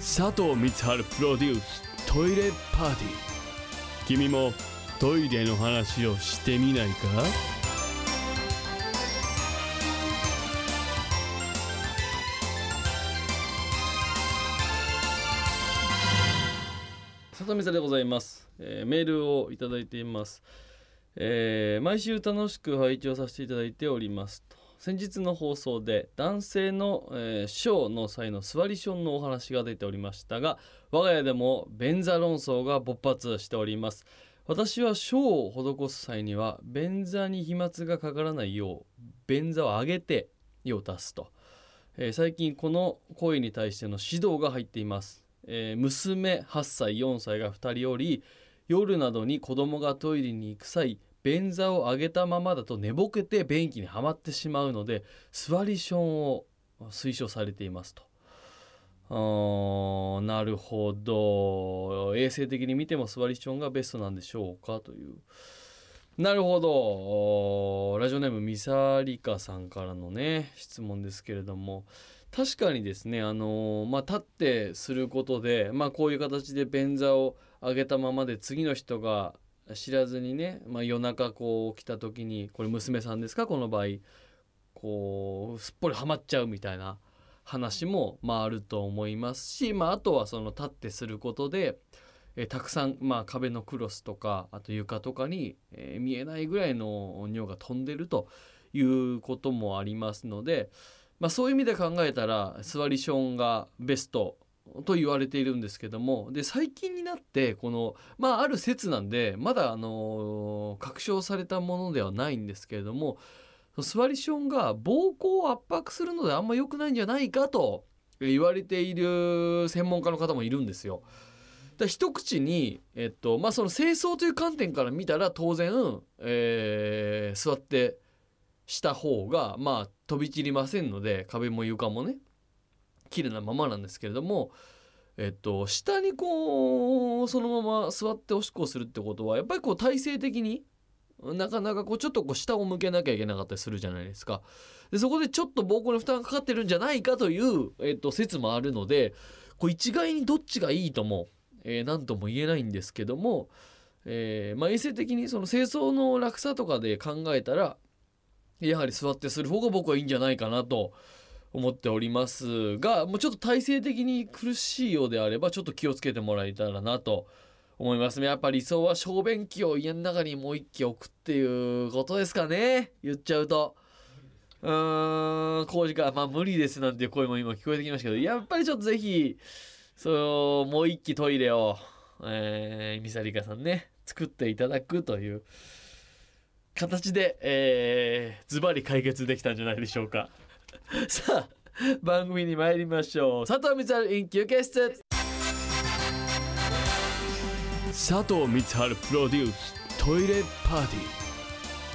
佐藤光晴プロデューストイレパーティー君もトイレの話をしてみないか？佐藤光でございます、えーメールをいただいています、えー毎週楽しく拝聴させていただいておりますと。先日の放送で男性の、えーショーの際の座りションのお話が出ておりましたが我が家でも便座論争が勃発しております。私はショーを施す際には便座に飛沫がかからないよう便座を上げて用を足すと、えー最近この行為に対しての指導が入っています、えー娘8歳4歳が2人おり夜などに子供がトイレに行く際便座を上げたままだと寝ぼけて便器にはまってしまうので座りションを推奨されていますと。あなるほど。衛生的に見ても座りションがベストなんでしょうかという。なるほど。ラジオネームミサリカさんからのね質問ですけれども。確かにですねあのーまあ立ってすることでまあこういう形で便座を上げたままで次の人が知らずにね、まあ、夜中こう来た時にこれ娘さんですか？この場合こうすっぽりはまっちゃうみたいな話もまああると思いますし、まあ、あとはその立ってすることで、えたくさん、まあ、壁のクロスとかあと床とかに、えー見えないぐらいの尿が飛んでるということもありますので、まあ、そういう意味で考えたら座りションがベストと言われているんですけどもで最近になってこのまあある説なんでまだあの確証されたものではないんですけれども座りションが膀胱を圧迫するのであんま良くないんじゃないかと言われている専門家の方もいるんですよ。だ一口に、えっとまあ、その清掃という観点から見たら当然、えー座ってした方がまあ飛び散りませんので壁も床もね綺麗なままなんですけれども、えっと、下にこうそのまま座っておしっこをするってことはやっぱりこう体勢的になかなかこうちょっとこう下を向けなきゃいけなかったりするじゃないですか。でそこでちょっと膀胱に負担がかかってるんじゃないかという、えっと、説もあるのでこう一概にどっちがいいとも、えー、何とも言えないんですけども、えーまあ、衛生的にその清掃の楽さとかで考えたらやはり座ってする方が僕はいいんじゃないかなと思っておりますがもうちょっと体勢的に苦しいようであればちょっと気をつけてもらえたらなと思います。ねやっぱ理想は小便器を家の中にもう一機置くっていうことですかね。言っちゃうと。うーん工事か。まあ無理ですなんていう声も今聞こえてきましたけどやっぱりちょっとぜひそうもう一機トイレを、えー、ミサリカさんね作っていただくという形で、えー、ズバリ解決できたんじゃないでしょうか。さあ番組に参りましょう。佐藤光晴 in 休憩室佐藤光晴プロデューストイレパーティー。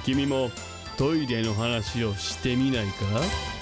君もトイレの話をしてみないか？